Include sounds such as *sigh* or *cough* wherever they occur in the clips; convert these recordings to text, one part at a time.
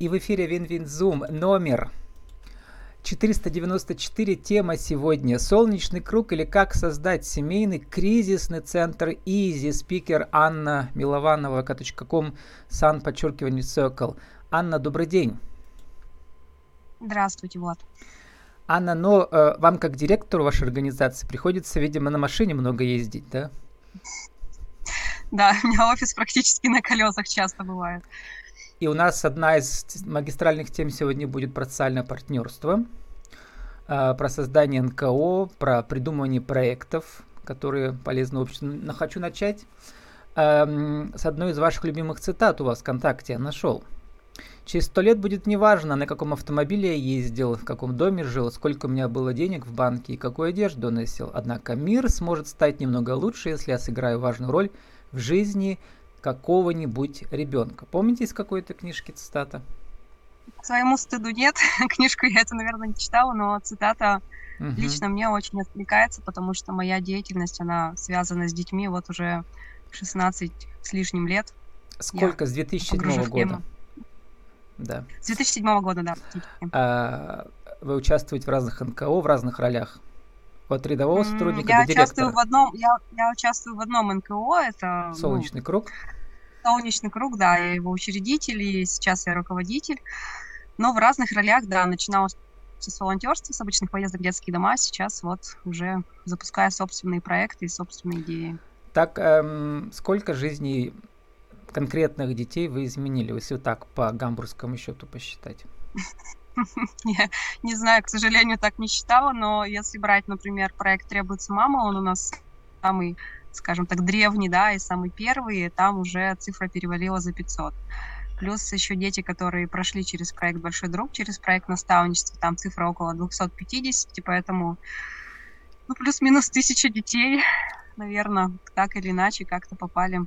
И в эфире Вин-Вин Зум номер 494. Тема сегодня «Солнечный круг» или «Как создать семейный кризисный центр Изи». Спикер Анна Милованова, kp.com, сан подчеркивание Circle. Анна, добрый день. Здравствуйте, Влад. Анна, но э, вам как директору вашей организации приходится, видимо, на машине много ездить, да? Да, у меня офис практически на колесах часто бывает. И у нас одна из магистральных тем сегодня будет про социальное партнерство, а, про создание НКО, про придумывание проектов, которые полезны обществу. Но хочу начать с одной из ваших любимых цитат у вас ВКонтакте я нашел. Через сто лет будет неважно, на каком автомобиле я ездил, в каком доме жил, сколько у меня было денег в банке и какую одежду носил. Однако мир сможет стать немного лучше, если я сыграю важную роль в жизни какого-нибудь ребенка. Помните из какой-то книжки цитата? К своему стыду нет. *laughs* Книжку я это, наверное, не читала, но цитата угу. лично мне очень откликается, потому что моя деятельность, она связана с детьми вот уже 16 с лишним лет. Сколько? Я с 2007 года? Да. С 2007 года, да. А, вы участвуете в разных НКО, в разных ролях? От рядового сотрудника я до директора? Участвую в одном, я, я участвую в одном НКО, это... Ну, Солнечный ну, круг? Солнечный круг, да, я его учредитель, и сейчас я руководитель. Но в разных ролях, да, начинала с волонтерства, с обычных поездок в детские дома, сейчас вот уже запуская собственные проекты и собственные идеи. Так, эм, сколько жизней конкретных детей вы изменили, если вот так по гамбургскому счету посчитать? *laughs* *laughs* Я не знаю, к сожалению, так не считала, но если брать, например, проект «Требуется мама», он у нас самый, скажем так, древний, да, и самый первый, и там уже цифра перевалила за 500. Плюс еще дети, которые прошли через проект «Большой друг», через проект наставничества, там цифра около 250, поэтому ну, плюс-минус тысяча детей, наверное, так или иначе как-то попали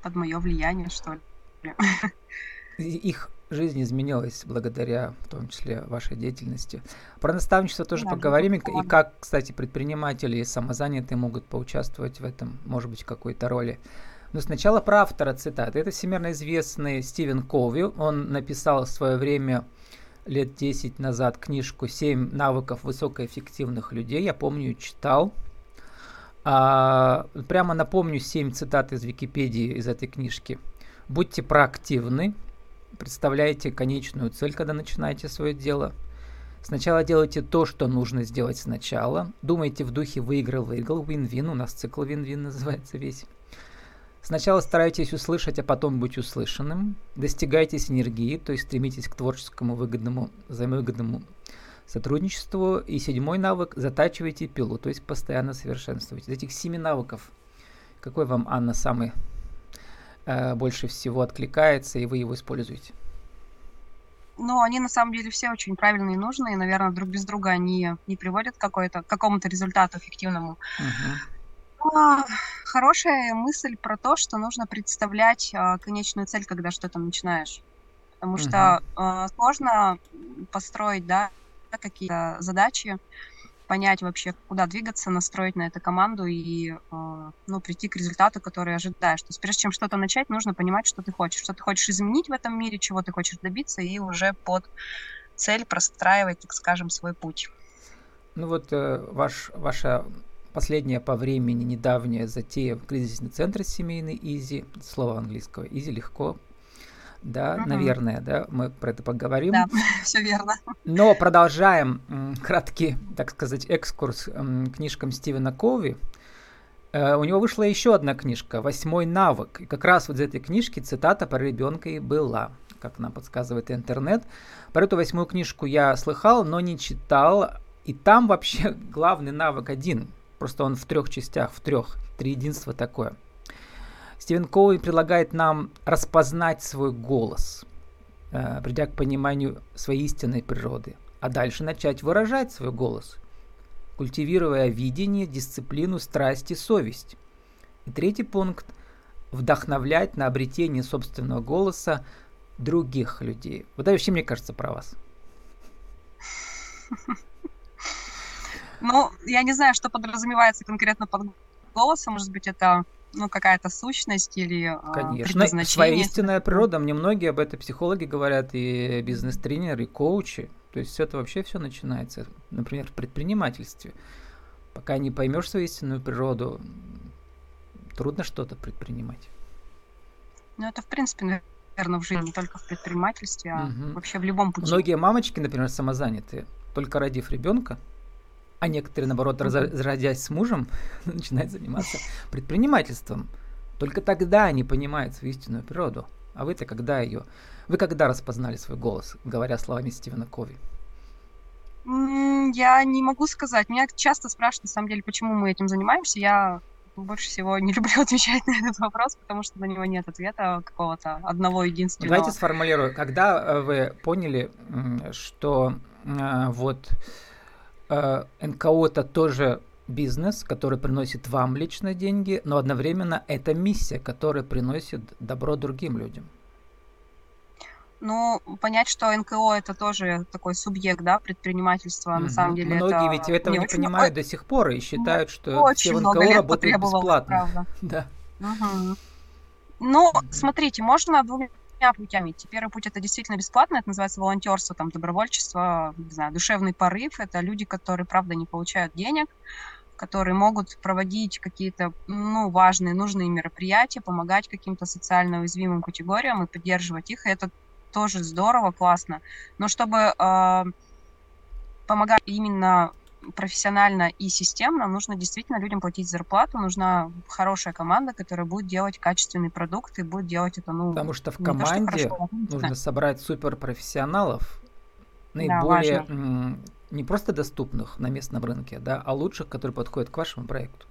под мое влияние, что ли. Их жизнь изменилась благодаря, в том числе, вашей деятельности. Про наставничество тоже да, поговорим. И как, кстати, предприниматели и самозанятые могут поучаствовать в этом, может быть, в какой-то роли. Но сначала про автора цитаты. Это всемирно известный Стивен Кови. Он написал в свое время лет 10 назад книжку «Семь навыков высокоэффективных людей». Я помню, читал. А, прямо напомню 7 цитат из Википедии из этой книжки. Будьте проактивны, представляете конечную цель, когда начинаете свое дело. Сначала делайте то, что нужно сделать сначала. Думайте в духе выиграл-выиграл, вин-вин. У нас цикл вин-вин *laughs* называется весь. Сначала старайтесь услышать, а потом быть услышанным. Достигайте синергии, то есть стремитесь к творческому выгодному, взаимовыгодному сотрудничеству. И седьмой навык – затачивайте пилу, то есть постоянно совершенствуйте. Из этих семи навыков, какой вам, Анна, самый э, больше всего откликается, и вы его используете? Ну, они на самом деле все очень правильные и нужные. Наверное, друг без друга они не приводят к, какому-то результату эффективному. Uh-huh. Хорошая мысль про то, что нужно представлять а, конечную цель, когда что-то начинаешь. Потому uh-huh. что а, сложно построить, да, какие-то задачи, понять вообще, куда двигаться, настроить на это команду и э, ну, прийти к результату, который ожидаешь. То есть прежде чем что-то начать, нужно понимать, что ты хочешь, что ты хочешь изменить в этом мире, чего ты хочешь добиться, и уже под цель простраивать, так скажем, свой путь. Ну вот э, ваш, ваша последняя по времени недавняя затея в кризисный центр семейный Изи, слово английского Изи легко да, угу. наверное, да, мы про это поговорим. Да, *laughs* все верно. Но продолжаем краткий, так сказать, экскурс книжкам Стивена Кови. Э, у него вышла еще одна книжка «Восьмой навык». И как раз вот из этой книжки цитата про ребенка и была, как нам подсказывает интернет. Про эту восьмую книжку я слыхал, но не читал. И там вообще *laughs* главный навык один. Просто он в трех частях, в трех. Три единства такое – Стивен Коуи предлагает нам распознать свой голос, э, придя к пониманию своей истинной природы, а дальше начать выражать свой голос, культивируя видение, дисциплину, страсть и совесть. И третий пункт – вдохновлять на обретение собственного голоса других людей. Вот это вообще, мне кажется, про вас. Ну, я не знаю, что подразумевается конкретно под голосом. Может быть, это ну, какая-то сущность или а, Конечно, своя истинная природа. Мне многие об этом психологи говорят, и бизнес-тренеры, и коучи. То есть это вообще все начинается, например, в предпринимательстве. Пока не поймешь свою истинную природу, трудно что-то предпринимать. Ну, это, в принципе, наверное, в жизни, не только в предпринимательстве, а угу. вообще в любом пути. Многие мамочки, например, самозанятые, только родив ребенка, а некоторые, наоборот, разродясь с мужем, *laughs* начинают заниматься предпринимательством. Только тогда они понимают свою истинную природу. А вы-то когда ее... Вы когда распознали свой голос, говоря словами Стивена Кови? Я не могу сказать. Меня часто спрашивают, на самом деле, почему мы этим занимаемся. Я больше всего не *laughs* люблю отвечать на этот вопрос, потому что на него нет ответа какого-то одного единственного. Давайте сформулирую. Когда э, вы поняли, что э, вот НКО это тоже бизнес, который приносит вам лично деньги, но одновременно это миссия, которая приносит добро другим людям? Ну, понять, что НКО это тоже такой субъект, да, предпринимательства, mm-hmm. на самом деле. Многие это ведь этого не, не понимают много... до сих пор и считают, что очень все в НКО работают бесплатно. Правда. *laughs* да. Угу. Ну, смотрите, можно двумя путями идти. Первый путь это действительно бесплатно, это называется волонтерство, там, добровольчество, не знаю, душевный порыв. Это люди, которые, правда, не получают денег, которые могут проводить какие-то ну, важные, нужные мероприятия, помогать каким-то социально уязвимым категориям и поддерживать их. И это тоже здорово, классно. Но чтобы э, помогать именно профессионально и системно, нужно действительно людям платить зарплату, нужна хорошая команда, которая будет делать качественный продукт и будет делать это, ну... Потому что в команде то, что нужно собрать суперпрофессионалов, наиболее да, не просто доступных на местном рынке, да, а лучших, которые подходят к вашему проекту.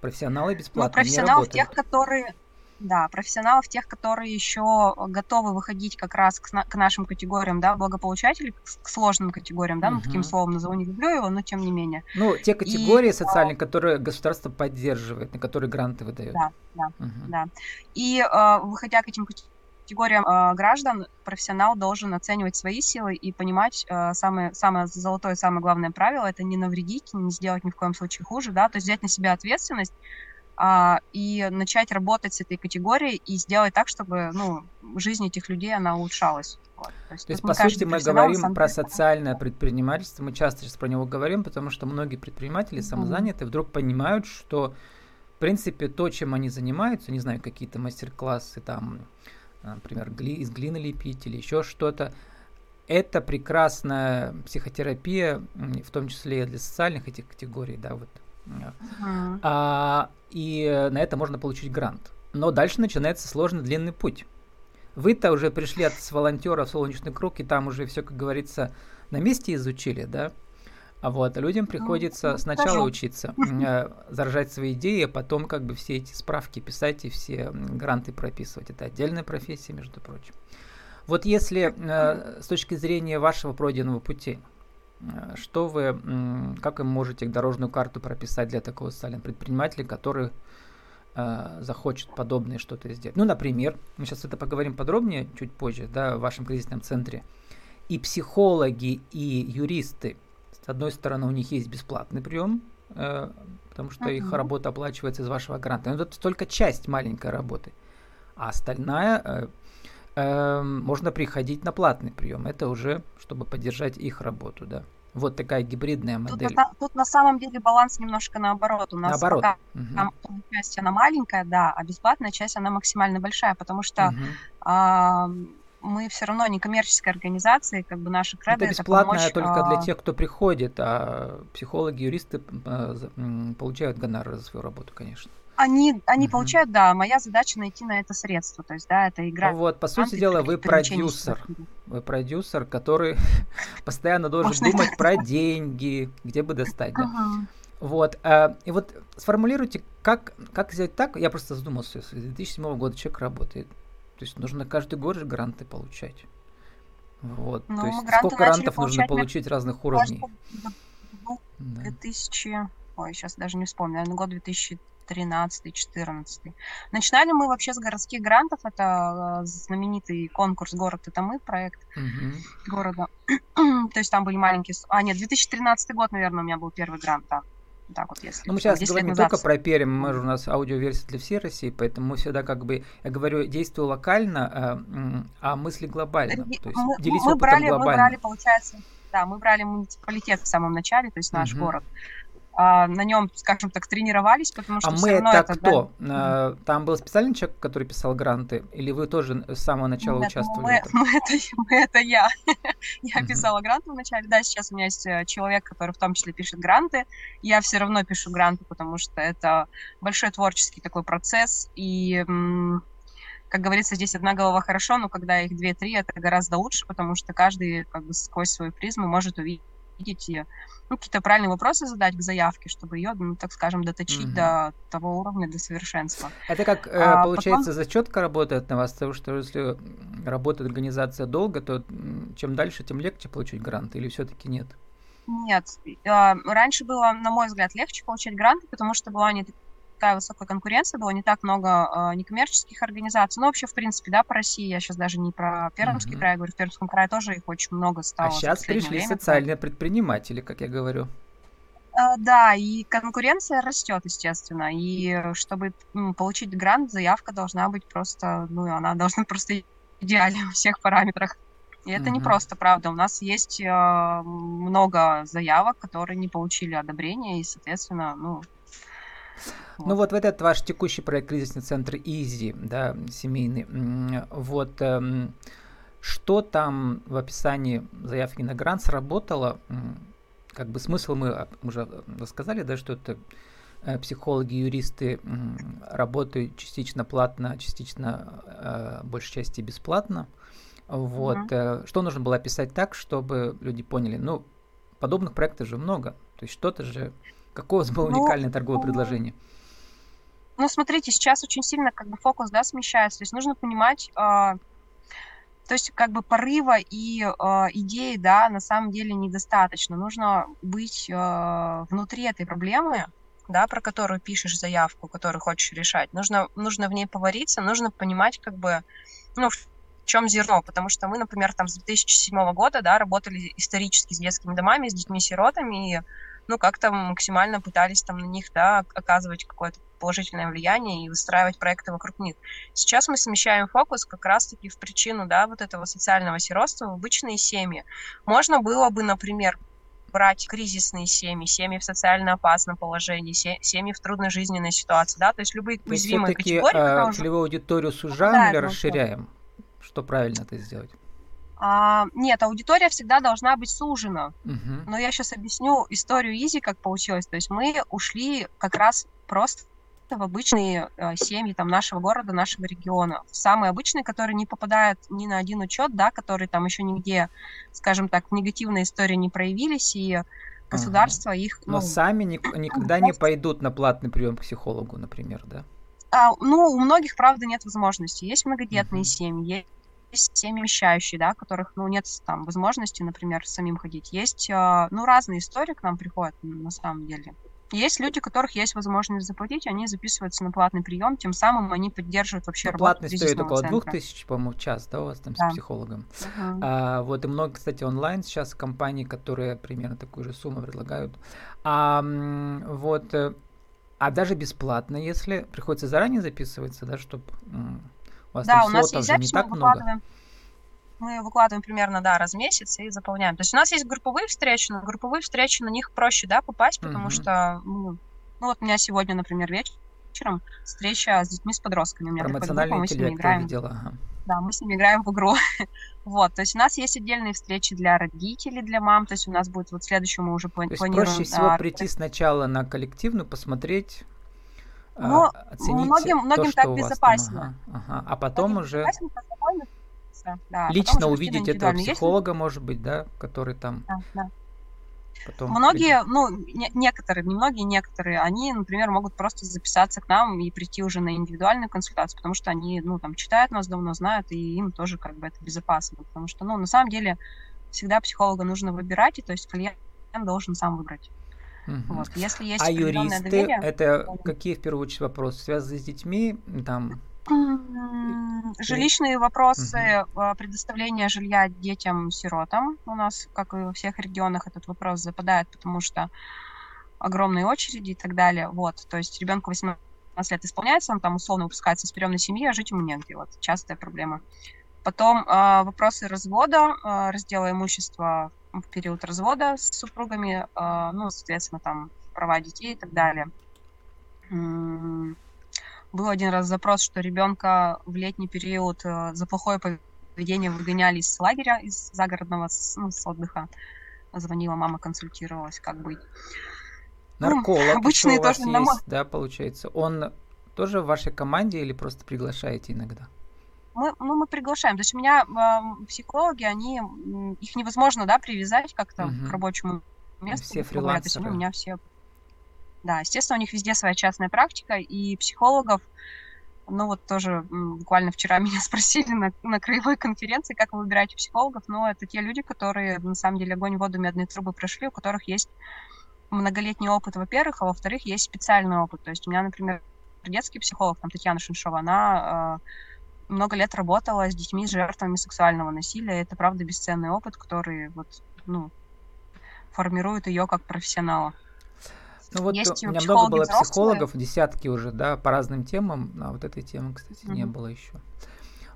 Профессионалы ну, бесплатно ну, профессионалов тех, которые да, профессионалов, тех, которые еще готовы выходить как раз к, к нашим категориям, да, благополучателей, к сложным категориям, да, uh-huh. ну, таким словом назову, не люблю его, но тем не менее. Ну, те категории и, социальные, которые государство поддерживает, на которые гранты выдает. Да, да, uh-huh. да. И э, выходя к этим категориям э, граждан, профессионал должен оценивать свои силы и понимать э, самое, самое золотое, самое главное правило – это не навредить, не сделать ни в коем случае хуже, да, то есть взять на себя ответственность, а, и начать работать с этой категорией и сделать так, чтобы ну, жизнь этих людей она улучшалась. Вот. То есть, То есть по сути, мы говорим про социальное предпринимательство, мы часто сейчас про него говорим, потому что многие предприниматели самозанятые mm-hmm. вдруг понимают, что в принципе то, чем они занимаются, не знаю, какие-то мастер-классы там, например, гли, из глины лепить или еще что-то, это прекрасная психотерапия, в том числе и для социальных этих категорий, да, вот Uh-huh. А, и на это можно получить грант. Но дальше начинается сложный длинный путь. Вы-то уже пришли от с волонтера в солнечный круг, и там уже все, как говорится, на месте изучили, да? А вот людям приходится ну, сначала скажу. учиться э, заражать свои идеи, а потом как бы все эти справки писать и все гранты прописывать. Это отдельная профессия, между прочим. Вот если э, с точки зрения вашего пройденного пути, что вы, как вы можете дорожную карту прописать для такого социального предпринимателя, который э, захочет подобное что-то сделать? Ну, например, мы сейчас это поговорим подробнее чуть позже, да, в вашем кризисном центре. И психологи, и юристы, с одной стороны, у них есть бесплатный прием, э, потому что uh-huh. их работа оплачивается из вашего гранта. Но это только часть маленькой работы. А остальная э, Эм, можно приходить на платный прием. Это уже, чтобы поддержать их работу, да. Вот такая гибридная модель. Тут, тут на самом деле баланс немножко наоборот. У нас наоборот. пока угу. там часть она маленькая, да, а бесплатная часть она максимально большая, потому что угу. а, мы все равно не коммерческая организация, как бы наши кредо это бесплатная это помочь, только для а тех, кто приходит, а психологи, юристы а, получают гонорар за свою работу, конечно. Они, они угу. получают, да, моя задача найти на это средства, то есть, да, это игра. Вот, по сути дела, вы продюсер, вы продюсер, который *laughs* постоянно должен думать про деньги, где бы достать, да. Вот, э, и вот сформулируйте, как, как сделать так, я просто задумался, с 2007 года человек работает, то есть нужно каждый год же гранты получать. Вот, ну, то есть сколько грантов нужно получить разных уровней? 2000, да. ой, сейчас даже не вспомню, наверное, год 2000 13-14. Начинали мы вообще с городских грантов. Это э, знаменитый конкурс «Город – это мы», проект угу. города. *clears throat* То есть там были маленькие... А, нет, 2013 год, наверное, у меня был первый грант, да. Так вот, если ну, мы сейчас говорим не только про Пермь, мы же у нас аудиоверсия для всей России, поэтому мы всегда как бы, я говорю, действую локально, а, а мысли глобально. То есть мы, делись мы брали, глобально. Мы брали, получается, да, мы брали муниципалитет в самом начале, то есть наш угу. город а, на нем, скажем так, тренировались, потому что а мы это, это кто? Да... Там был специальный человек, который писал гранты, или вы тоже с самого начала Нет, участвовали? Мы, мы, это, мы это я. *laughs* я писала гранты вначале. Да, сейчас у меня есть э, человек, который в том числе пишет гранты. Я все равно пишу гранты, потому что это большой творческий такой процесс, и как говорится, здесь одна голова хорошо, но когда их две-три, это гораздо лучше, потому что каждый как бы сквозь свою призму может увидеть и ну, какие-то правильные вопросы задать к заявке, чтобы ее, ну, так скажем, доточить угу. до того уровня, до совершенства. Это как, э, а, получается, потом... зачетка работает на вас, потому что если работает организация долго, то чем дальше, тем легче получить грант, или все-таки нет? Нет. А, раньше было, на мой взгляд, легче получать гранты, потому что была не такая высокая конкуренция, было не так много э, некоммерческих организаций. Ну, вообще, в принципе, да, по России, я сейчас даже не про Пермский mm-hmm. край говорю, в Пермском крае тоже их очень много стало. А сейчас пришли время. социальные предприниматели, как я говорю. Uh, да, и конкуренция растет, естественно. И чтобы ну, получить грант, заявка должна быть просто, ну, она должна *laughs* просто идеальна во всех параметрах. И это uh-huh. не просто, правда. У нас есть э, много заявок, которые не получили одобрения, и, соответственно, ну, ну вот в этот ваш текущий проект кризисный центр Изи, да, семейный, вот эм, что там в описании заявки на грант сработало? Как бы смысл мы уже рассказали, да, что это э, психологи, юристы работают частично платно, частично, э, большей части бесплатно. Вот. Mm-hmm. Что нужно было описать так, чтобы люди поняли? Ну, подобных проектов же много. То есть что-то же... Какое у вас было ну, уникальное торговое предложение? ну, смотрите, сейчас очень сильно как бы фокус, да, смещается. То есть нужно понимать, э, то есть как бы порыва и э, идеи, да, на самом деле недостаточно. Нужно быть э, внутри этой проблемы, да, про которую пишешь заявку, которую хочешь решать. Нужно, нужно в ней повариться, нужно понимать, как бы, ну, в чем зерно, потому что мы, например, там с 2007 года, да, работали исторически с детскими домами, с детьми-сиротами, и, ну, как-то максимально пытались там на них, да, оказывать какое-то положительное влияние и выстраивать проекты вокруг них. Сейчас мы смещаем фокус как раз-таки в причину, да, вот этого социального сиротства в обычные семьи. Можно было бы, например, брать кризисные семьи, семьи в социально опасном положении, семьи в трудной жизненной ситуации, да, то есть любые уязвимые категории. А, целевую аудиторию сужаем да, или расширяем? Что правильно это сделать? А, нет, аудитория всегда должна быть сужена. Угу. Но я сейчас объясню историю Изи, как получилось. То есть мы ушли как раз просто в обычные э, семьи там нашего города, нашего региона. Самые обычные, которые не попадают ни на один учет, да, которые там еще нигде, скажем так, в негативной истории не проявились, и государство ага. их... Ну, Но сами ни, никогда не пойдут на платный прием к психологу, например, да? А, ну, у многих, правда, нет возможности. Есть многодетные uh семьи, есть семьи вещающие, да, которых, ну, нет там возможности, например, самим ходить. Есть, э, ну, разные истории к нам приходят, на самом деле. Есть люди, у которых есть возможность заплатить, они записываются на платный прием, тем самым они поддерживают вообще ну, работу Платный стоит около двух тысяч, по-моему, в час, да, у вас там да. с психологом. Uh-huh. А, вот и много, кстати, онлайн сейчас компаний, которые примерно такую же сумму предлагают. А, вот, э, а даже бесплатно, если приходится заранее записываться, да, чтобы у вас да, у нас есть запись, не так много мы выкладываем примерно, да, раз в месяц и заполняем. То есть у нас есть групповые встречи, но групповые встречи на них проще, да, попасть, потому mm-hmm. что, ну, ну, вот у меня сегодня, например, вечером встреча с детьми, с подростками. У меня эмоциональный группа, мы с ними играем. Видела, ага. Да, мы с ними играем в игру. *laughs* вот, то есть у нас есть отдельные встречи для родителей, для мам, то есть у нас будет вот следующую мы уже планируем. То есть проще всего а, прийти сначала на коллективную, посмотреть, но а, оценить многим, многим то, так безопаснее. Ага, ага. А потом многим уже да. Лично увидеть этого психолога, Есть... может быть, да, который там... Да, да. Потом многие, ну, не, некоторые, не многие, некоторые, они, например, могут просто записаться к нам и прийти уже на индивидуальную консультацию, потому что они, ну, там, читают нас давно, знают, и им тоже как бы это безопасно, потому что, ну, на самом деле, всегда психолога нужно выбирать, и то есть клиент должен сам выбрать. Угу. Вот. Если есть а юристы, доверие, это то... какие, в первую очередь, вопросы? Связаны с детьми, там, Жилищные вопросы угу. предоставления жилья детям-сиротам. У нас, как и во всех регионах, этот вопрос западает, потому что огромные очереди и так далее. Вот, то есть ребенку 18 лет исполняется, он там условно выпускается из приемной семьи, а жить ему негде. Вот частая проблема. Потом э, вопросы развода, э, раздела имущества в период развода с супругами, э, ну, соответственно, там права детей и так далее. Был один раз запрос, что ребенка в летний период э, за плохое поведение выгоняли из лагеря, из загородного, ну, с отдыха. Звонила мама, консультировалась, как быть. Нарколог ну, обычные тоже есть, на... да, получается. Он тоже в вашей команде или просто приглашаете иногда? Мы, ну, мы приглашаем. То есть у меня э, психологи, они, их невозможно, да, привязать как-то угу. к рабочему месту. Все фрилансеры. То есть, у меня все да, естественно, у них везде своя частная практика, и психологов, ну вот тоже буквально вчера *laughs* меня спросили на, на краевой конференции, как вы выбираете психологов, но это те люди, которые на самом деле огонь, воду, медные трубы прошли, у которых есть многолетний опыт, во-первых, а во-вторых, есть специальный опыт. То есть у меня, например, детский психолог, там Татьяна Шиншова, она э, много лет работала с детьми, с жертвами сексуального насилия. Это, правда, бесценный опыт, который вот, ну, формирует ее как профессионала. Ну вот Есть у меня много было взрослые. психологов, десятки уже, да, по разным темам, а вот этой темы, кстати, mm-hmm. не было еще.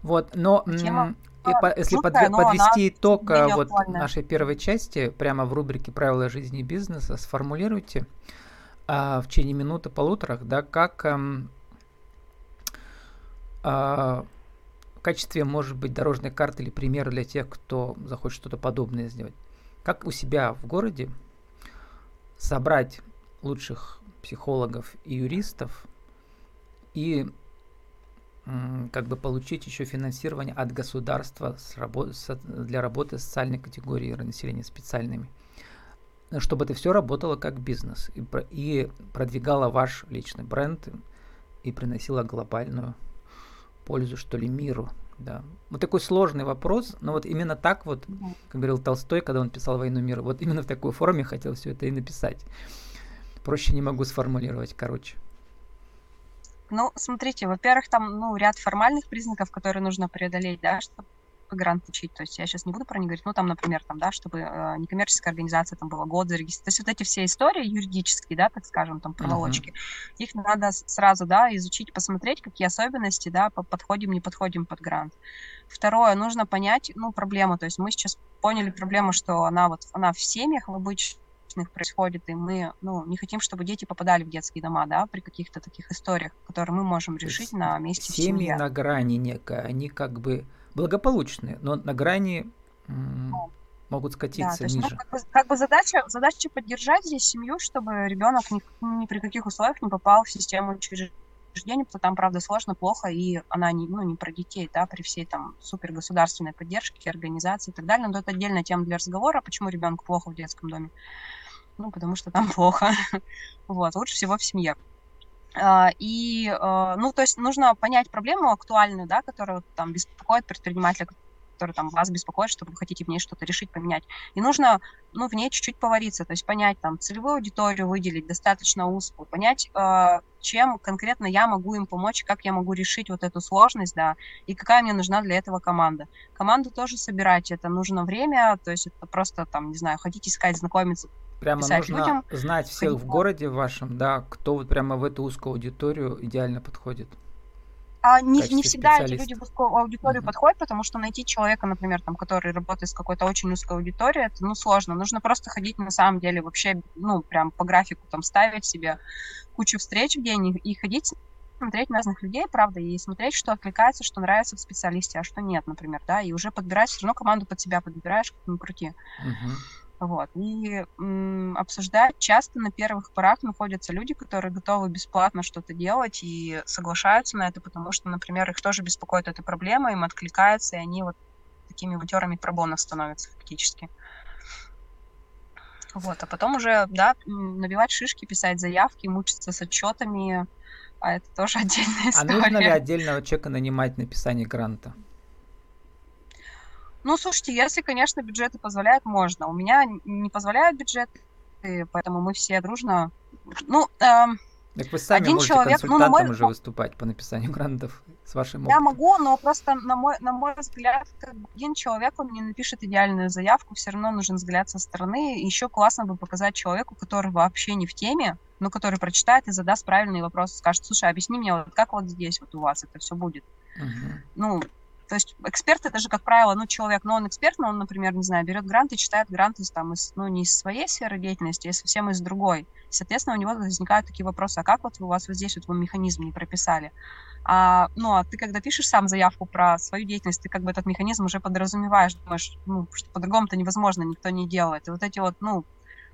Вот, но Тема и по, если жуткая, подве- подвести итог а, вот нашей первой части, прямо в рубрике «Правила жизни и бизнеса», сформулируйте а, в течение минуты полутора, да, как а, а, в качестве, может быть, дорожной карты или примера для тех, кто захочет что-то подобное сделать. Как у себя в городе собрать лучших психологов и юристов и как бы получить еще финансирование от государства с рабо- с, для работы социальной категорией населения специальными, чтобы это все работало как бизнес и, и продвигало ваш личный бренд и приносило глобальную пользу, что ли, миру. Да. Вот такой сложный вопрос, но вот именно так вот, как говорил Толстой, когда он писал «Войну мира», вот именно в такой форме хотел все это и написать. Проще не могу сформулировать, короче. Ну, смотрите, во-первых, там, ну, ряд формальных признаков, которые нужно преодолеть, да, чтобы грант получить. То есть я сейчас не буду про них говорить, ну, там, например, там, да, чтобы э, некоммерческая организация там была год зарегистрирована. То есть вот эти все истории юридические, да, так скажем, там, проволочки, uh-huh. их надо сразу, да, изучить, посмотреть, какие особенности, да, подходим, не подходим под грант. Второе, нужно понять, ну, проблему. То есть мы сейчас поняли проблему, что она вот, она в семьях в обычных происходит, и мы ну, не хотим, чтобы дети попадали в детские дома, да, при каких-то таких историях, которые мы можем решить на месте семьи на грани некая, они как бы благополучные, но на грани могут скатиться да, есть, ну, ниже. Ну, как, бы, как бы задача, задача поддержать здесь семью, чтобы ребенок ни, ни при каких условиях не попал в систему учреждению, потому что там, правда, сложно, плохо, и она не, ну, не про детей, да, при всей там супергосударственной поддержке, организации и так далее. Но это отдельная тема для разговора, почему ребенку плохо в детском доме ну, потому что там *laughs* плохо. вот, лучше всего в семье. А, и, а, ну, то есть нужно понять проблему актуальную, да, которая там беспокоит предпринимателя, который там вас беспокоит, что вы хотите в ней что-то решить, поменять. И нужно, ну, в ней чуть-чуть повариться, то есть понять, там, целевую аудиторию выделить достаточно узкую, понять, э, чем конкретно я могу им помочь, как я могу решить вот эту сложность, да, и какая мне нужна для этого команда. Команду тоже собирать, это нужно время, то есть это просто, там, не знаю, хотите искать, знакомиться, Прямо нужно людям, знать всех в городе вашем, да, кто вот прямо в эту узкую аудиторию идеально подходит. А не, не всегда эти люди в узкую аудиторию uh-huh. подходят, потому что найти человека, например, там, который работает с какой-то очень узкой аудиторией, это, ну, сложно. Нужно просто ходить, на самом деле, вообще, ну, прям по графику, там, ставить себе кучу встреч в день и, и ходить смотреть разных людей, правда, и смотреть, что откликается, что нравится в специалисте, а что нет, например, да, и уже подбирать, все равно команду под себя подбираешь, как ни крути. Uh-huh. Вот. И м, обсуждать часто на первых порах находятся люди, которые готовы бесплатно что-то делать и соглашаются на это, потому что, например, их тоже беспокоит эта проблема, им откликается, и они вот такими волонтерами пробона становятся фактически. Вот, а потом уже, да, набивать шишки, писать заявки, мучиться с отчетами, а это тоже *laughs* отдельная история. А нужно ли отдельного человека нанимать на написание гранта? Ну, слушайте, если, конечно, бюджеты позволяют, можно. У меня не позволяют бюджеты, поэтому мы все дружно... Ну, эм, так вы сами один можете человек, консультантом ну, мой... уже выступать по написанию грантов с вашим опытом. Я могу, но просто, на мой, на мой взгляд, как один человек, он не напишет идеальную заявку, все равно нужен взгляд со стороны. Еще классно бы показать человеку, который вообще не в теме, но который прочитает и задаст правильный вопрос, скажет, слушай, объясни мне, вот как вот здесь вот у вас это все будет. Uh-huh. Ну, то есть эксперт это же, как правило, ну, человек, но он эксперт, но он, например, не знаю, берет грант и читает гранты там, из, ну, не из своей сферы деятельности, а совсем из другой. Соответственно, у него возникают такие вопросы, а как вот у вас вот здесь вот вы механизм не прописали? А, ну, а ты когда пишешь сам заявку про свою деятельность, ты как бы этот механизм уже подразумеваешь, думаешь, ну, что по-другому-то невозможно, никто не делает. И вот эти вот, ну,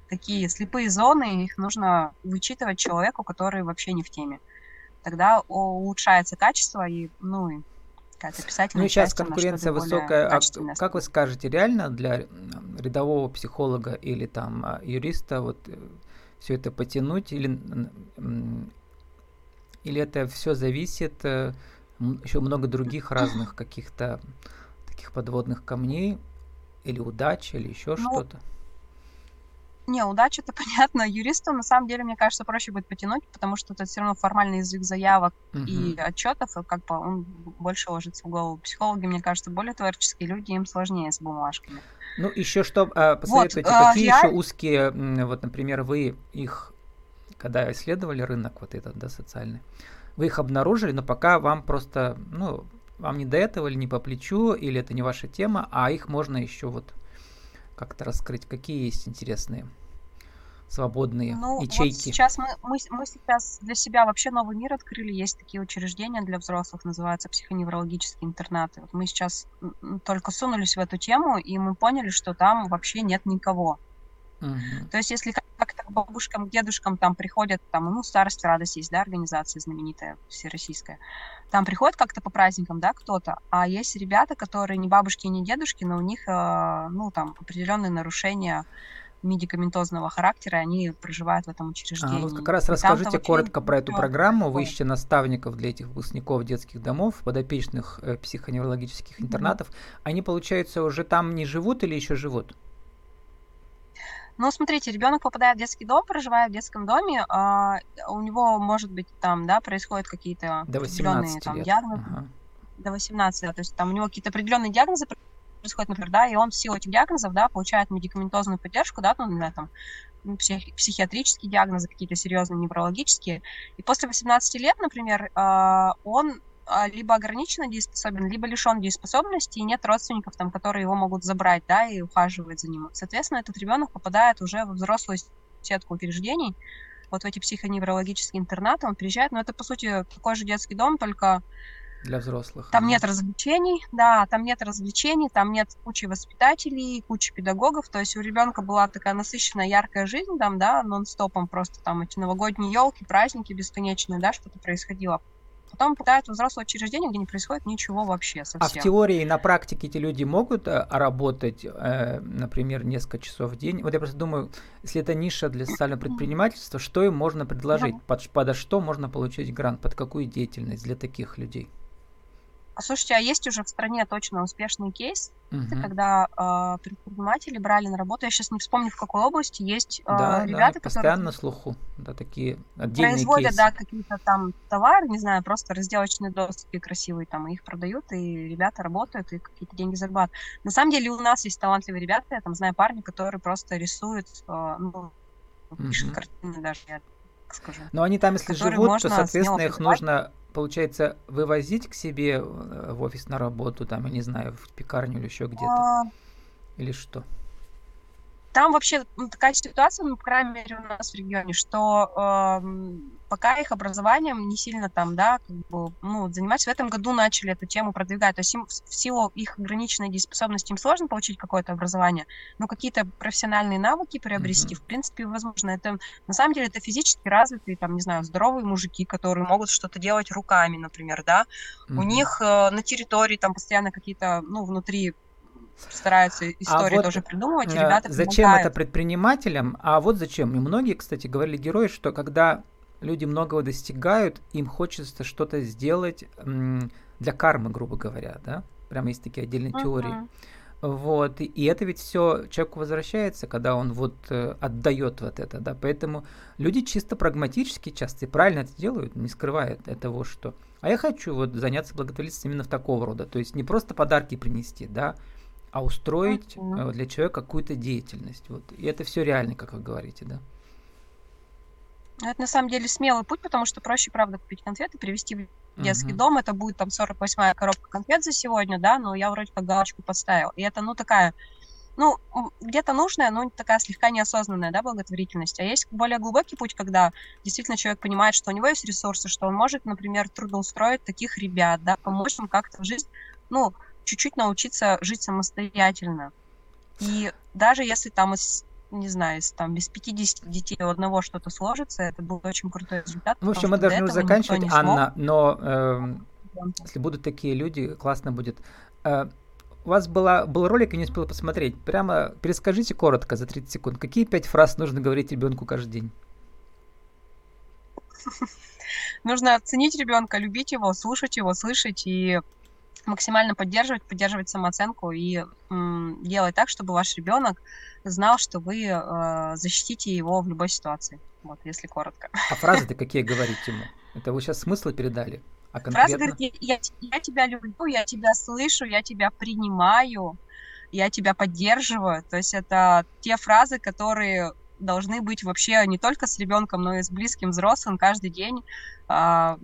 такие слепые зоны, их нужно вычитывать человеку, который вообще не в теме. Тогда улучшается качество и, ну, какая-то писательная Ну, сейчас конкуренция высокая. А как вы скажете, реально для рядового психолога или там а, юриста вот э, все это потянуть или или это все зависит э, еще много других *clears throat* разных каких-то таких подводных камней или удачи или еще ну, что-то? Не, удача это *laughs* понятно. Юристу на самом деле, мне кажется, проще будет потянуть, потому что это все равно формальный язык заявок uh-huh. и отчетов, и как бы он больше ложится в голову. Психологи, мне кажется, более творческие люди, им сложнее с бумажками. Ну, еще что а, посоветуете, вот, какие я... еще узкие, вот, например, вы их, когда исследовали рынок вот этот, да, социальный, вы их обнаружили, но пока вам просто, ну, вам не до этого или не по плечу, или это не ваша тема, а их можно еще вот как-то раскрыть? Какие есть интересные свободные ну, ячейки? Вот сейчас мы, мы, мы сейчас для себя вообще новый мир открыли. Есть такие учреждения для взрослых, называются психоневрологические интернаты. Вот мы сейчас только сунулись в эту тему, и мы поняли, что там вообще нет никого. Угу. То есть, если к бабушкам, к дедушкам там приходят, там, ну, старость, радость есть, да, организация знаменитая, всероссийская, там приходят как-то по праздникам, да, кто-то, а есть ребята, которые не бабушки, не дедушки, но у них, э, ну, там, определенные нарушения медикаментозного характера, они проживают в этом учреждении. А, вот как раз расскажите коротко про эту программу. Вы ищете наставников для этих выпускников детских домов, подопечных э, психоневрологических интернатов. Mm-hmm. Они, получается, уже там не живут или еще живут? Ну, смотрите, ребенок попадает в детский дом, проживает в детском доме, а у него, может быть, там, да, происходят какие-то 18 там, лет. диагнозы. Ага. До 18 лет. То есть там у него какие-то определенные диагнозы происходят, например, да, и он в силу этих диагнозов, да, получает медикаментозную поддержку, да, ну, на там, психи- психиатрические диагнозы, какие-то серьезные неврологические. И после 18 лет, например, а, он либо ограниченно дееспособен, либо лишен дееспособности, и нет родственников, там, которые его могут забрать, да, и ухаживать за ним. Соответственно, этот ребенок попадает уже в взрослую сетку учреждений, вот в эти психоневрологические интернаты он приезжает, но это, по сути, такой же детский дом, только для взрослых. Там нет развлечений, да, там нет развлечений, там нет кучи воспитателей, кучи педагогов. То есть у ребенка была такая насыщенная, яркая жизнь там, да, нон-стопом просто там эти новогодние елки, праздники бесконечные, да, что-то происходило. Потом попадают в взрослое учреждение, где не происходит ничего вообще совсем. А в теории и на практике эти люди могут э, работать, э, например, несколько часов в день? Вот я просто думаю, если это ниша для социального предпринимательства, что им можно предложить? Под, под что можно получить грант? Под какую деятельность для таких людей? А слушайте, а есть уже в стране точно успешный кейс, угу. когда э, предприниматели брали на работу, я сейчас не вспомню, в какой области, есть э, да, ребята, да, постоянно которые... на слуху, да, такие отдельные производят, кейсы. да, какие-то там товары, не знаю, просто разделочные доски красивые там, и их продают, и ребята работают, и какие-то деньги зарабатывают. На самом деле у нас есть талантливые ребята, я там знаю парня, который просто рисует, э, ну, пишет угу. картины даже, я скажу. Но они там, если живут, то, соответственно, их нужно получается, вывозить к себе э, в офис на работу, там, я не знаю, в пекарню или еще где-то? А... Или что? Там вообще такая ситуация, ну, по крайней мере, у нас в регионе, что э, пока их образованием не сильно там, да, как бы, ну, заниматься. В этом году начали эту тему продвигать. То есть им, в силу их ограниченной дееспособности им сложно получить какое-то образование, но какие-то профессиональные навыки приобрести, mm-hmm. в принципе, возможно. Это, на самом деле, это физически развитые, там, не знаю, здоровые мужики, которые могут что-то делать руками, например, да. Mm-hmm. У них э, на территории там постоянно какие-то, ну, внутри стараются а истории а вот тоже придумывать, ребята Зачем помогают. это предпринимателям? А вот зачем? И многие, кстати, говорили герои, что когда люди многого достигают, им хочется что-то сделать для кармы, грубо говоря, да? Прямо есть такие отдельные uh-huh. теории. Вот, и это ведь все человеку возвращается, когда он вот э, отдает вот это, да, поэтому люди чисто прагматически часто и правильно это делают, не скрывая этого, что а я хочу вот заняться благотворительностью именно в такого рода, то есть не просто подарки принести, да, а устроить uh-huh. для человека какую-то деятельность, вот, и это все реально, как вы говорите, да. Это на самом деле смелый путь, потому что проще, правда, купить конфеты, привезти в детский uh-huh. дом. Это будет там 48-я коробка конфет за сегодня, да, но я вроде как галочку подставила. И это, ну, такая, ну, где-то нужная, но такая слегка неосознанная, да, благотворительность. А есть более глубокий путь, когда действительно человек понимает, что у него есть ресурсы, что он может, например, трудоустроить таких ребят, да, помочь им как-то в жизнь, ну, чуть-чуть научиться жить самостоятельно. И даже если там из не знаю, если там без 50 детей у одного что-то сложится, это был очень крутой результат. В общем, мы должны заканчивать, Анна, но э, если будут такие люди, классно будет. Э, у вас была, был ролик, я не успела посмотреть. Прямо перескажите коротко за 30 секунд. Какие пять фраз нужно говорить ребенку каждый день? *laughs* Нужно оценить ребенка, любить его, слушать его, слышать и максимально поддерживать, поддерживать самооценку и м, делать так, чтобы ваш ребенок знал, что вы э, защитите его в любой ситуации. Вот, если коротко. А фразы-то какие говорить ему? Это вы сейчас смысл передали? А конкретно? Фраза говорит, я, я тебя люблю, я тебя слышу, я тебя принимаю, я тебя поддерживаю. То есть это те фразы, которые должны быть вообще не только с ребенком, но и с близким взрослым каждый день э,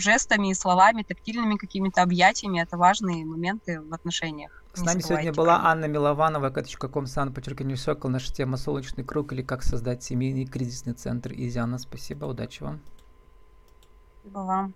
жестами, словами, тактильными какими-то объятиями. Это важные моменты в отношениях. С нами сегодня была Анна Милованова, kp.com, сан, подчеркивание Сокол, наша тема «Солнечный круг» или «Как создать семейный кризисный центр». Изяна, спасибо, удачи вам. Спасибо вам.